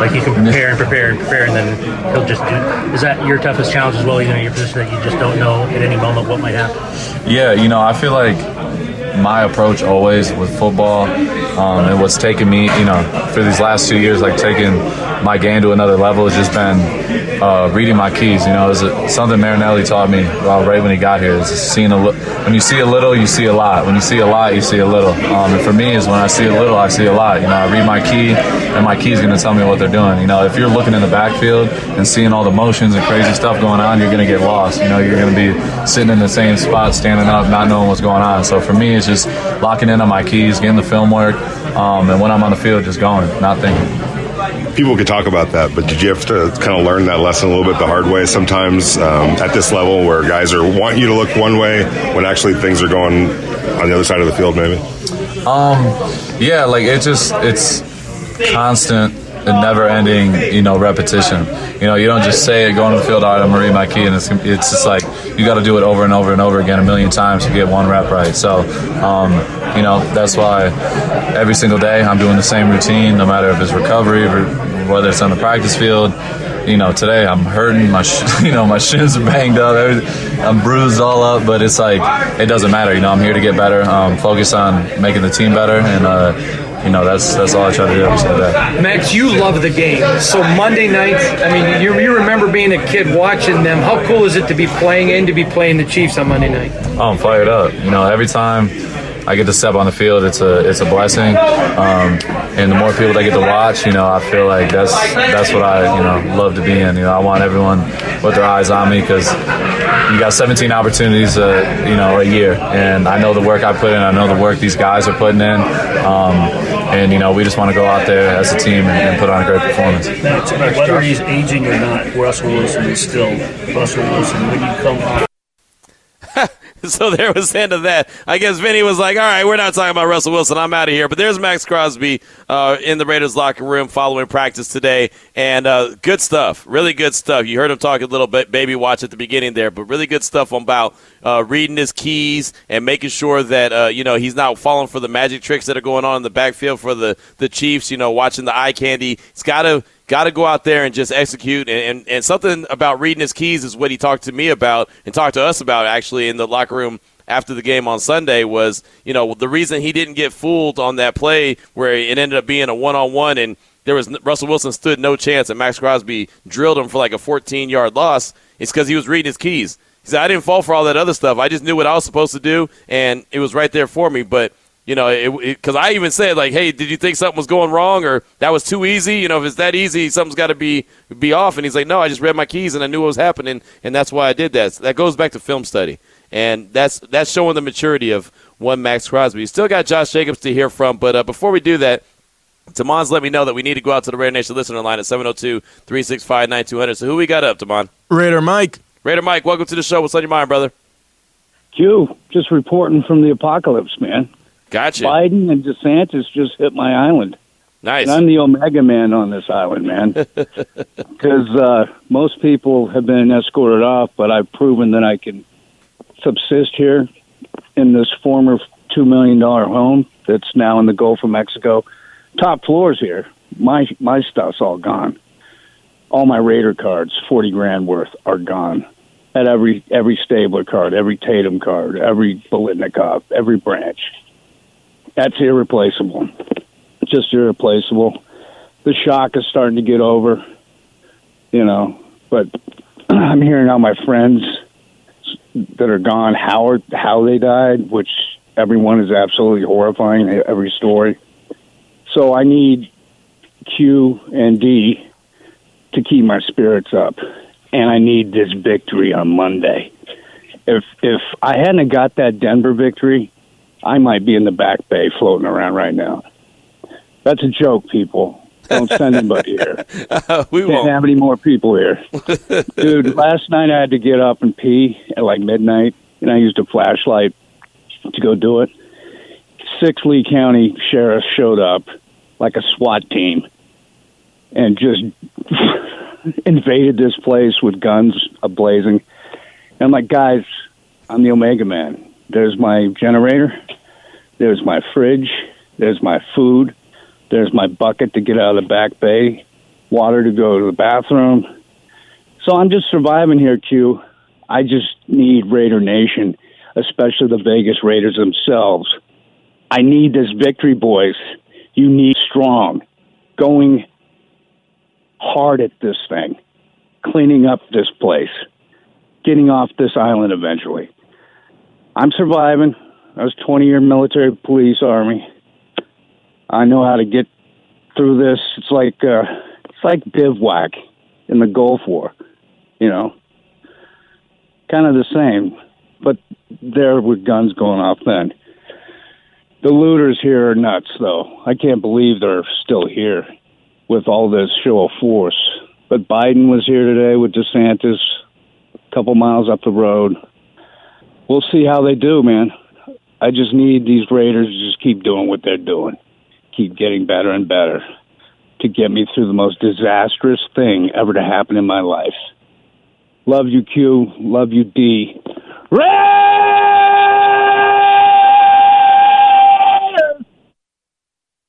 Like you can prepare and prepare and prepare, and then he'll just do. Is that your toughest challenge as well? You know, your position that you just don't know at any moment what might happen. Yeah, you know, I feel like my approach always with football um, and what's taken me, you know, for these last two years, like taking my game to another level has just been uh, reading my keys. You know, it's something Marinelli taught me uh, right when he got here. Is seeing a li- when you see a little, you see a lot. When you see a lot, you see a little. Um, and for me, is when I see a little, I see a lot. You know, I read my key, and my key is going to tell me what they're doing. You know, if you're looking in the backfield and seeing all the motions and crazy stuff going on, you're going to get lost. You know, you're going to be sitting in the same spot, standing up, not knowing what's going on. So for me, it's just locking in on my keys, getting the film work, um, and when I'm on the field, just going, not thinking people could talk about that, but did you have to kind of learn that lesson a little bit the hard way sometimes um, at this level where guys are want you to look one way when actually things are going on the other side of the field, maybe? Um, yeah, like it just it's constant and never-ending, you know, repetition. You know, you don't just say it, go on the field, all right, I'm gonna read my key, and it's it's just like you got to do it over and over and over again a million times to get one rep right. So, um, you know, that's why every single day I'm doing the same routine, no matter if it's recovery, whether it's on the practice field. You know, today I'm hurting. My, sh- you know, my shins are banged up. I'm bruised all up, but it's like it doesn't matter. You know, I'm here to get better. Um, focus on making the team better, and uh, you know, that's that's all I try to do every single day. Maxx, you love the game. So Monday night, I mean, you, you remember being a kid watching them. How cool is it to be playing and to be playing the Chiefs on Monday night? Oh, I'm fired up. You know, every time I get to step on the field, it's a it's a blessing. Um, and the more people that get to watch, you know, I feel like that's that's what I you know love to be in. You know, I want everyone with their eyes on me because you got 17 opportunities, uh, you know, a year, and I know the work I put in. I know the work these guys are putting in. Um, and you know, we just want to go out there as a team and, and put on a great performance. Whether he's aging or not, Russell Wilson is still Russell Wilson. When you come so there was the end of that. I guess Vinny was like, all right, we're not talking about Russell Wilson. I'm out of here. But there's Maxx Crosby uh, in the Raiders locker room following practice today. And uh, good stuff. Really good stuff. You heard him talk a little bit, baby watch at the beginning there, but really good stuff about uh, reading his keys and making sure that, uh, you know, he's not falling for the magic tricks that are going on in the backfield for the, the Chiefs, you know, watching the eye candy. He's got to – got to go out there and just execute. And, and, and something about reading his keys is what he talked to me about and talked to us about actually in the locker room after the game on Sunday was, you know, the reason he didn't get fooled on that play where it ended up being a one on one and there was Russell Wilson stood no chance and Maxx Crosby drilled him for like a 14 yard loss. It's because he was reading his keys. He said, I didn't fall for all that other stuff. I just knew what I was supposed to do, and it was right there for me. But you know, because I even said like, "Hey, did you think something was going wrong, or that was too easy? You know, if it's that easy, something's got to be be off." And he's like, "No, I just read my keys and I knew what was happening, and that's why I did that." So that goes back to film study, and that's that's showing the maturity of one Maxx Crosby. You still got Josh Jacobs to hear from, but uh, before we do that. Tamon's let me know that we need to go out to the Raider Nation listener line at 702 365 9200. So, who we got up, Tamon? Raider Mike. Raider Mike, welcome to the show. What's on your mind, brother? Q, just reporting from the apocalypse, man. Gotcha. Biden and DeSantis just hit my island. Nice. And I'm the Omega man on this island, man. Because uh, most people have been escorted off, but I've proven that I can subsist here in this former two million dollar home that's now in the Gulf of Mexico. Top floors here. My my stuff's all gone. All my Raider cards, forty grand worth, are gone. At every every Stabler card, every Tatum card, every Biletnikoff, every Branch. That's irreplaceable. Just irreplaceable. The shock is starting to get over. You know, but I'm hearing all my friends that are gone how how they died, which everyone is absolutely horrifying. Every story. So I need Q and D to keep my spirits up, and I need this victory on Monday. If if I hadn't got that Denver victory, I might be in the back bay floating around right now. That's a joke, people. Don't send anybody here. Uh, we Can't won't. have any more people here. Dude, last night I had to get up and pee at like midnight, and I used a flashlight to go do it. Six Lee County sheriffs showed up like a SWAT team and just invaded this place with guns ablazing. And I'm like, guys, I'm the Omega Man. There's my generator. There's my fridge. There's my food. There's my bucket to get out of the back bay. Water to go to the bathroom. So I'm just surviving here, Q. I just need Raider Nation, especially the Vegas Raiders themselves. I need this victory, boys. You need strong, going hard at this thing, cleaning up this place, getting off this island eventually. I'm surviving. I was 20 year military police army. I know how to get through this. It's like uh, it's like bivouac in the Gulf War, you know. Kind of the same, but there with guns going off then. The looters here are nuts, though. I can't believe they're still here with all this show of force. But Biden was here today with DeSantis, a couple miles up the road. We'll see how they do, man. I just need these Raiders to just keep doing what they're doing, keep getting better and better to get me through the most disastrous thing ever to happen in my life. Love you, Q. Love you, D.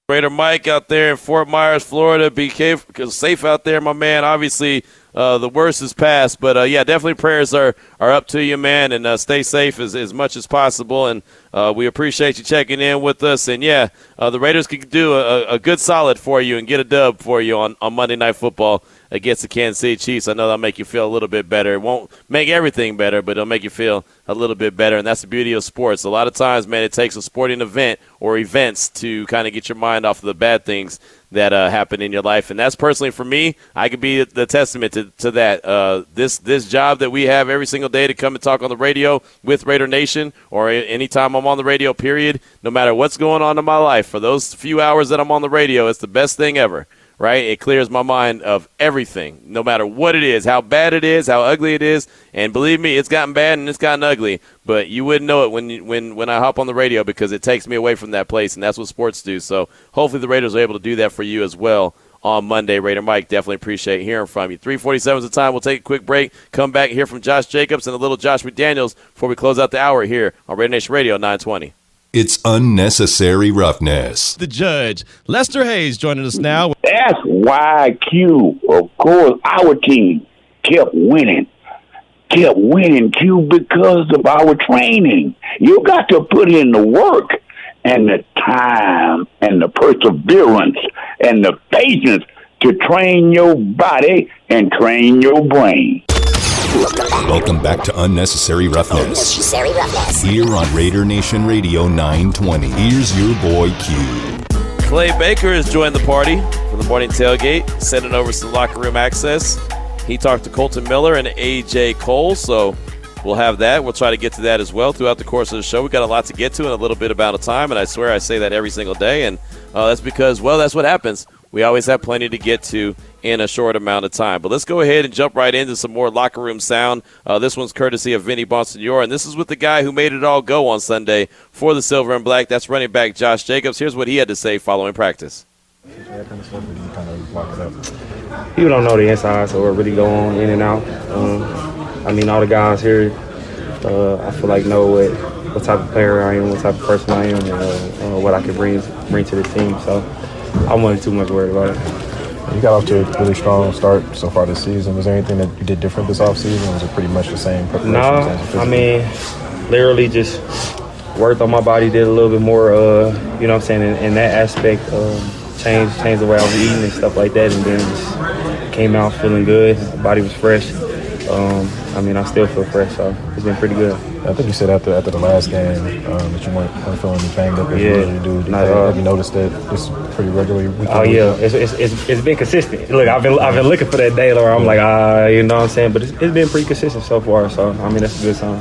Raider Mike out there in Fort Myers, Florida. Be careful, safe out there, my man. Obviously, uh, the worst is past, but uh, yeah, definitely prayers are, are up to you, man, and uh, stay safe as, as much as possible. And uh, we appreciate you checking in with us. And yeah, uh, the Raiders could do a, a good solid for you and get a dub for you on, on Monday Night Football against the Kansas City Chiefs. I know that'll make you feel a little bit better. It won't make everything better, but it'll make you feel a little bit better. And that's the beauty of sports. A lot of times, man, it takes a sporting event or events to kind of get your mind off of the bad things that uh, happen in your life. And that's personally for me, I could be the testament to, to that. Uh, this this job that we have every single day to come and talk on the radio with Raider Nation or anytime I'm on the radio, period, no matter what's going on in my life, for those few hours that I'm on the radio, it's the best thing ever right? It clears my mind of everything, no matter what it is, how bad it is, how ugly it is. And believe me, it's gotten bad and it's gotten ugly. But you wouldn't know it when when when I hop on the radio because it takes me away from that place, and that's what sports do. So hopefully the Raiders are able to do that for you as well on Monday. Raider Mike, definitely appreciate hearing from you. 347 is the time. We'll take a quick break, come back hear from Josh Jacobs and a little Josh McDaniels before we close out the hour here on Raider Nation Radio 920. It's unnecessary roughness. The judge, Lester Hayes, joining us now. That's why Q, of course, our team kept winning. Kept winning, Q, because of our training. You got to put in the work and the time and the perseverance and the patience to train your body and train your brain. Welcome back to Unnecessary Roughness. Unnecessary Roughness. Here on Raider Nation Radio 920. Here's your boy Q. Clay Baker has joined the party for the morning tailgate, sending over some locker room access. He talked to Kolton Miller and AJ Cole, so we'll have that. We'll try to get to that as well throughout the course of the show. We've got a lot to get to in a little bit about of time, and I swear I say that every single day, and uh, that's because, well, that's what happens. We always have plenty to get to in a short amount of time. But let's go ahead and jump right into some more locker room sound. Uh, this one's courtesy of Vinny Bonsignore, and this is with the guy who made it all go on Sunday for the Silver and Black. That's running back Josh Jacobs. Here's what he had to say following practice. People don't know the inside, so we're really going in and out. Um, I mean, all the guys here, uh, I feel like know what what type of player I am, what type of person I am, and uh, uh, what I can bring bring to the team. So I wasn't too much worried about it. You got off to a really strong start so far this season. Was there anything that you did different this offseason? Was it pretty much the same preparation? No, I mean, literally just worked on my body, did a little bit more, uh, you know what I'm saying, in, in that aspect, um, changed, changed the way I was eating and stuff like that, and then just came out feeling good. My body was fresh. Um, I mean, I still feel fresh, so it's been pretty good. I think you said after after the last game um, that you weren't, weren't feeling banged up as Yeah, you do. not have, at all. have you noticed that it's pretty regularly? Oh yeah, it's, it's, it's, it's been consistent. Look, I've been I've been looking for that day where I'm like, ah, you know what I'm saying. But it's, it's been pretty consistent so far. So I mean, that's a good sign.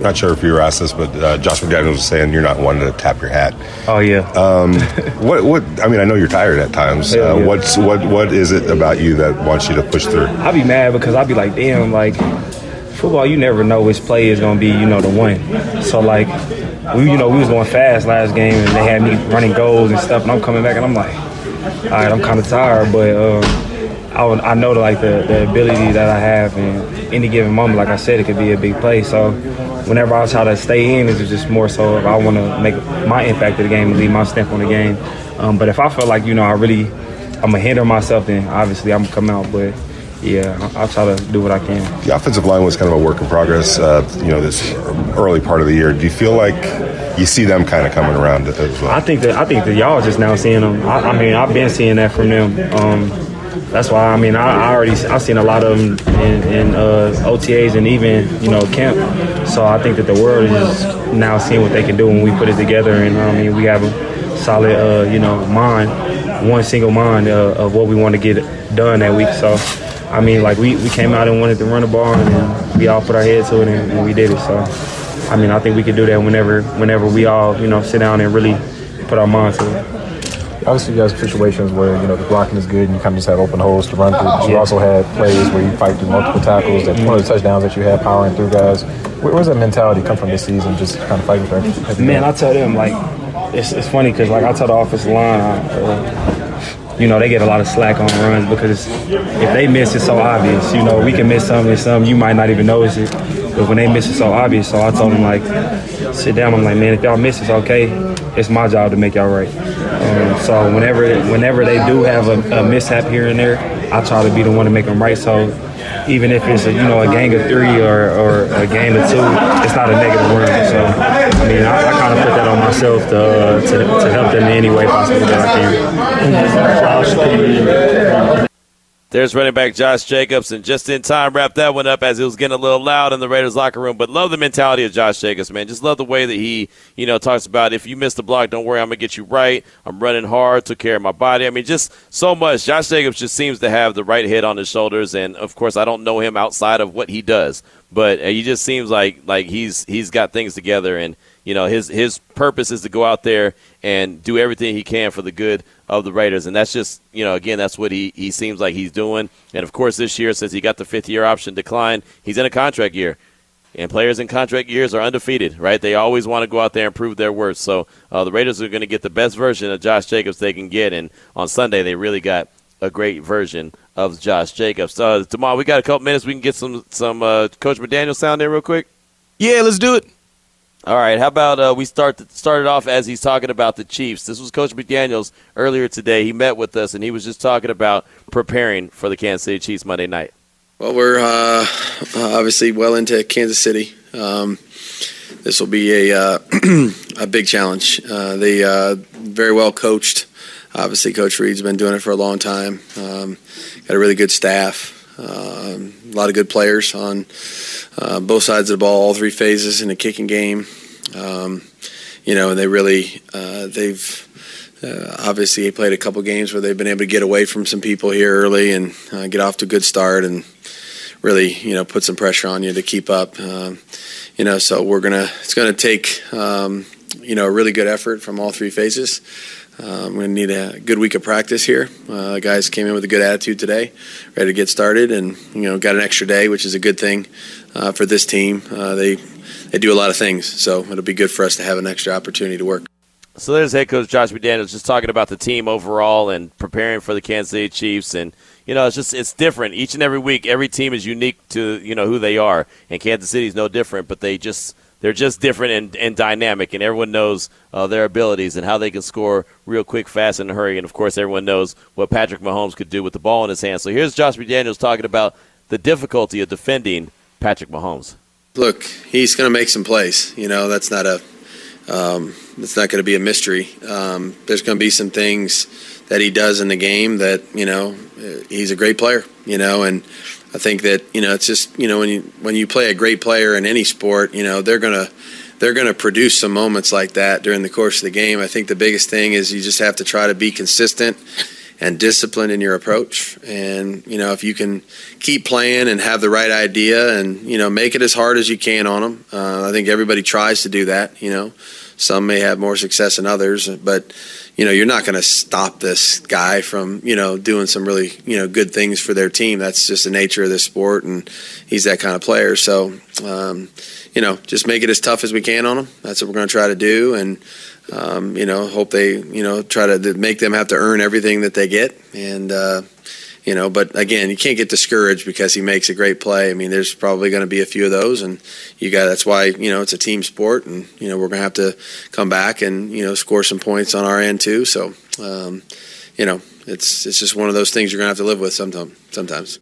Not sure if you were asked this, but uh, Josh McDaniels was saying you're not one to tap your hat. Oh yeah. Um, what what? I mean, I know you're tired at times. Uh, yeah. What's what what is it about you that wants you to push through? I'd be mad because I'd be like, damn, like football, you never know which play is gonna be, you know, the one. So like, we, you know, we was going fast last game, and they had me running goals and stuff, and I'm coming back, and I'm like, all right, I'm kind of tired, but um, I, would, I know like the, the ability that I have, and any given moment, like I said, it could be a big play. So whenever I try to stay in, it's just more so if I want to make my impact of the game and leave my stamp on the game. Um, but if I feel like you know I really I'm gonna hinder myself, then obviously I'm gonna come out. But yeah, I- I'll try to do what I can. The offensive line was kind of a work in progress. Uh, you know, this early part of the year. Do you feel like you see them kind of coming around as well? I think that I think that y'all just now seeing them. I, I mean, I've been seeing that from them. Um, that's why I mean I, I already I've seen a lot of them in, in uh, OTAs and even you know camp. So I think that the world is now seeing what they can do when we put it together. And I mean we have a solid uh, you know mind, one single mind uh, of what we want to get done that week. So. I mean, like we, we came out and wanted to run the ball, and we all put our head to it, and, and we did it. So, I mean, I think we could do that whenever whenever we all you know sit down and really put our mind to it. Obviously, you guys have situations where you know the blocking is good and you kind of just have open holes to run through. But you Yeah. also had plays where you fight through multiple tackles. That one of the touchdowns that you had powering through guys. Where, where's that mentality come from this season? Just kind of fighting for every Man, I tell them like it's, it's funny because like I tell the offensive line, uh, you know, they get a lot of slack on runs because if they miss, it's so obvious. You know, we can miss something, and some you might not even notice it, but when they miss, it so obvious. So I told them like, sit down. I'm like, man, if y'all miss, it's okay. It's my job to make y'all right. Um, so whenever whenever they do have a, a mishap here and there, I try to be the one to make them right. So even if it's a, you know a gang of three or, or a gang of two, it's not a negative run. So I mean, I, I kind of put that on myself to, uh, to to help them in any way possible that I can. There's running back Josh Jacobs, and just in time wrapped that one up as it was getting a little loud in the Raiders locker room. But love the mentality of Josh Jacobs, man. Just love the way that he, you know, talks about if you miss the block, don't worry, I'm gonna get you right. I'm running hard, took care of my body. I mean, just so much. Josh Jacobs just seems to have the right head on his shoulders, and of course, I don't know him outside of what he does, but uh, he just seems like like he's he's got things together, and you know, his his purpose is to go out there and do everything he can for the good of the Raiders, and that's just you know again that's what he he seems like he's doing. And of course, this year since he got the fifth year option decline, he's in a contract year. And players in contract years are undefeated, right? They always want to go out there and prove their worth. So uh, the Raiders are going to get the best version of Josh Jacobs they can get. And on Sunday, they really got a great version of Josh Jacobs. Uh, tomorrow, we got a couple minutes. We can get some some uh, Coach McDaniels sound there real quick. Yeah, let's do it. All right. How about uh, we start started off as he's talking about the Chiefs. This was Coach McDaniels earlier today. He met with us and he was just talking about preparing for the Kansas City Chiefs Monday night. Well, we're uh, uh, obviously well into Kansas City. Um, this will be a uh, a big challenge. Uh, they uh, very well coached. Obviously, Coach Reid's been doing it for a long time. Um, got a really good staff. Um, a lot of good players on both sides of the ball, all three phases in the kicking game. Um, you know, and they really uh, they've uh, obviously played a couple games where they've been able to get away from some people here early and uh, get off to a good start and really you know put some pressure on you to keep up. Um, you know, so we're gonna it's gonna take um, you know a really good effort from all three phases. Um, we're gonna need a good week of practice here. Uh, guys came in with a good attitude today, ready to get started, and you know got an extra day, which is a good thing uh, for this team. Uh, they they do a lot of things, so it'll be good for us to have an extra opportunity to work. So there's head coach Josh McDaniels just talking about the team overall and preparing for the Kansas City Chiefs and you know it's just it's different each and every week every team is unique to you know who they are and Kansas City's no different but they just they're just different and, and dynamic, and everyone knows uh, their abilities and how they can score real quick, fast, in a hurry. And of course, everyone knows what Patrick Mahomes could do with the ball in his hands. So here's Josh McDaniels talking about the difficulty of defending Patrick Mahomes. Look, he's going to make some plays. You know, that's not a um, that's not going to be a mystery. Um, there's going to be some things that he does in the game that you know he's a great player. You know, and I think that you know it's just you know when you when you play a great player in any sport, you know they're gonna they're gonna produce some moments like that during the course of the game. I think the biggest thing is you just have to try to be consistent and disciplined in your approach. And you know if you can keep playing and have the right idea and you know make it as hard as you can on them. Uh, I think everybody tries to do that. You know, some may have more success than others, but you know, you're not going to stop this guy from, you know, doing some really, you know, good things for their team. That's just the nature of this sport, and he's that kind of player. So, um, you know, just make it as tough as we can on him. That's what we're going to try to do, and um, you know, hope they, you know, try to make them have to earn everything that they get, and. Uh, you know, but again, you can't get discouraged because he makes a great play. I mean, there's probably going to be a few of those, and you got that's why you know it's a team sport, and you know we're going to have to come back and you know score some points on our end too. So, um, you know, it's it's just one of those things you're going to have to live with sometimes. Sometimes.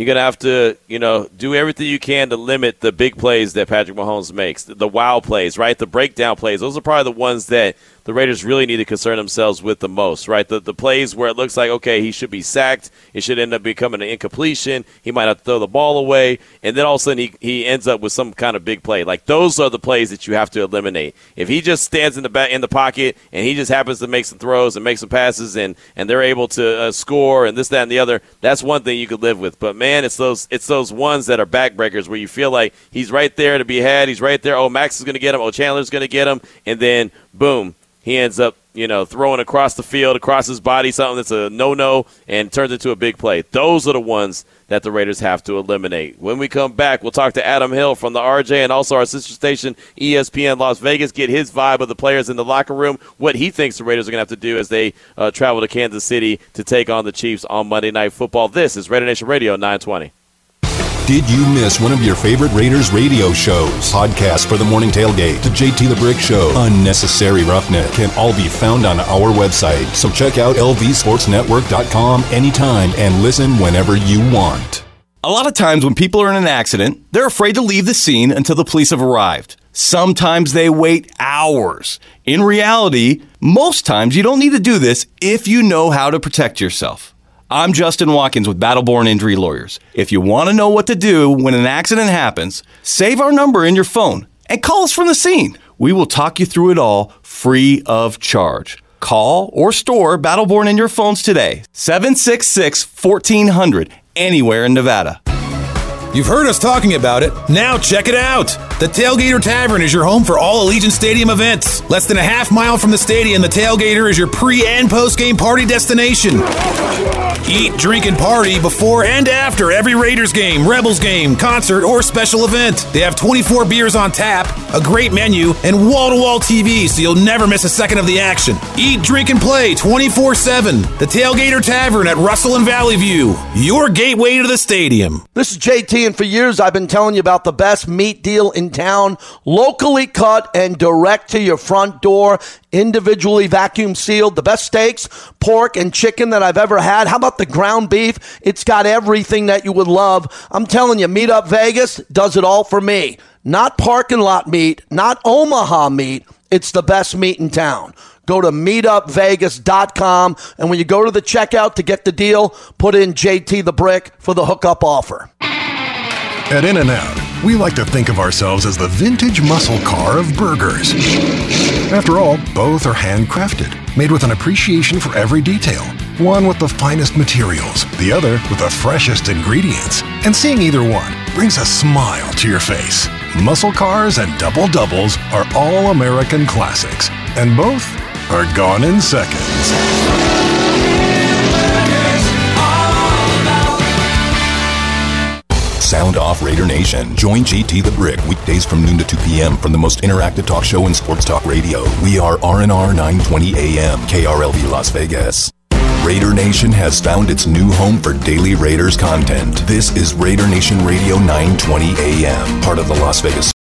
You're going to have to, you know, do everything you can to limit the big plays that Patrick Mahomes makes, the, the wow plays, right? The breakdown plays. Those are probably the ones that the Raiders really need to concern themselves with the most, right? The the plays where it looks like okay, he should be sacked, it should end up becoming an incompletion, he might have to throw the ball away, and then all of a sudden he, he ends up with some kind of big play. Like those are the plays that you have to eliminate. If he just stands in the back in the pocket and he just happens to make some throws and make some passes and and they're able to uh, score and this that and the other, that's one thing you could live with. But man, it's those it's those ones that are backbreakers where you feel like he's right there to be had, he's right there. Oh, Maxx is going to get him. Oh, Chandler's going to get him, and then boom, he ends up, you know, throwing across the field, across his body, something that's a no no, and turns into a big play. Those are the ones that the Raiders have to eliminate. When we come back, we'll talk to Adam Hill from the RJ and also our sister station, ESPN Las Vegas, get his vibe of the players in the locker room, what he thinks the Raiders are going to have to do as they uh, travel to Kansas City to take on the Chiefs on Monday Night Football. This is Raider Nation Radio 920. Did you miss one of your favorite Raiders radio shows? Podcasts for the Morning Tailgate, the JT the Brick Show, Unnecessary Roughness can all be found on our website. So check out lvsportsnetwork.com anytime and listen whenever you want. A lot of times when people are in an accident, they're afraid to leave the scene until the police have arrived. Sometimes they wait hours. In reality, most times you don't need to do this if you know how to protect yourself. I'm Justin Watkins with Battleborn Injury Lawyers. If you want to know what to do when an accident happens, save our number in your phone and call us from the scene. We will talk you through it all free of charge. Call or store Battleborn in your phones today. 766 1400, anywhere in Nevada. You've heard us talking about it. Now check it out. The Tailgater Tavern is your home for all Allegiant Stadium events. Less than a half mile from the stadium, the Tailgater is your pre and post game party destination. Eat, drink, and party before and after every Raiders game, Rebels game, concert, or special event. They have 24 beers on tap, a great menu, and wall to wall TV so you'll never miss a second of the action. Eat, drink, and play 24 7. The Tailgater Tavern at Russell and Valley View, your gateway to the stadium. This is JT, and for years I've been telling you about the best meat deal in town, locally cut and direct to your front door, individually vacuum sealed, the best steaks, pork, and chicken that I've ever had. How about the ground beef? It's got everything that you would love. I'm telling you, Meet Up Vegas does it all for me. Not parking lot meat, not Omaha meat. It's the best meat in town. Go to meetupvegas.com, and when you go to the checkout to get the deal, put in JT the Brick for the hookup offer. At In N Out, we like to think of ourselves as the vintage muscle car of burgers. After all, both are handcrafted, made with an appreciation for every detail. One with the finest materials, the other with the freshest ingredients. And seeing either one brings a smile to your face. Muscle cars and double doubles are all American classics, and both are gone in seconds. Sound off Raider Nation. Join JT the Brick weekdays from noon to 2 p.m. from the most interactive talk show in sports talk radio. We are RNR 920 AM, KRLV Las Vegas. Raider Nation has found its new home for daily Raiders content. This is Raider Nation Radio 920 AM, part of the Las Vegas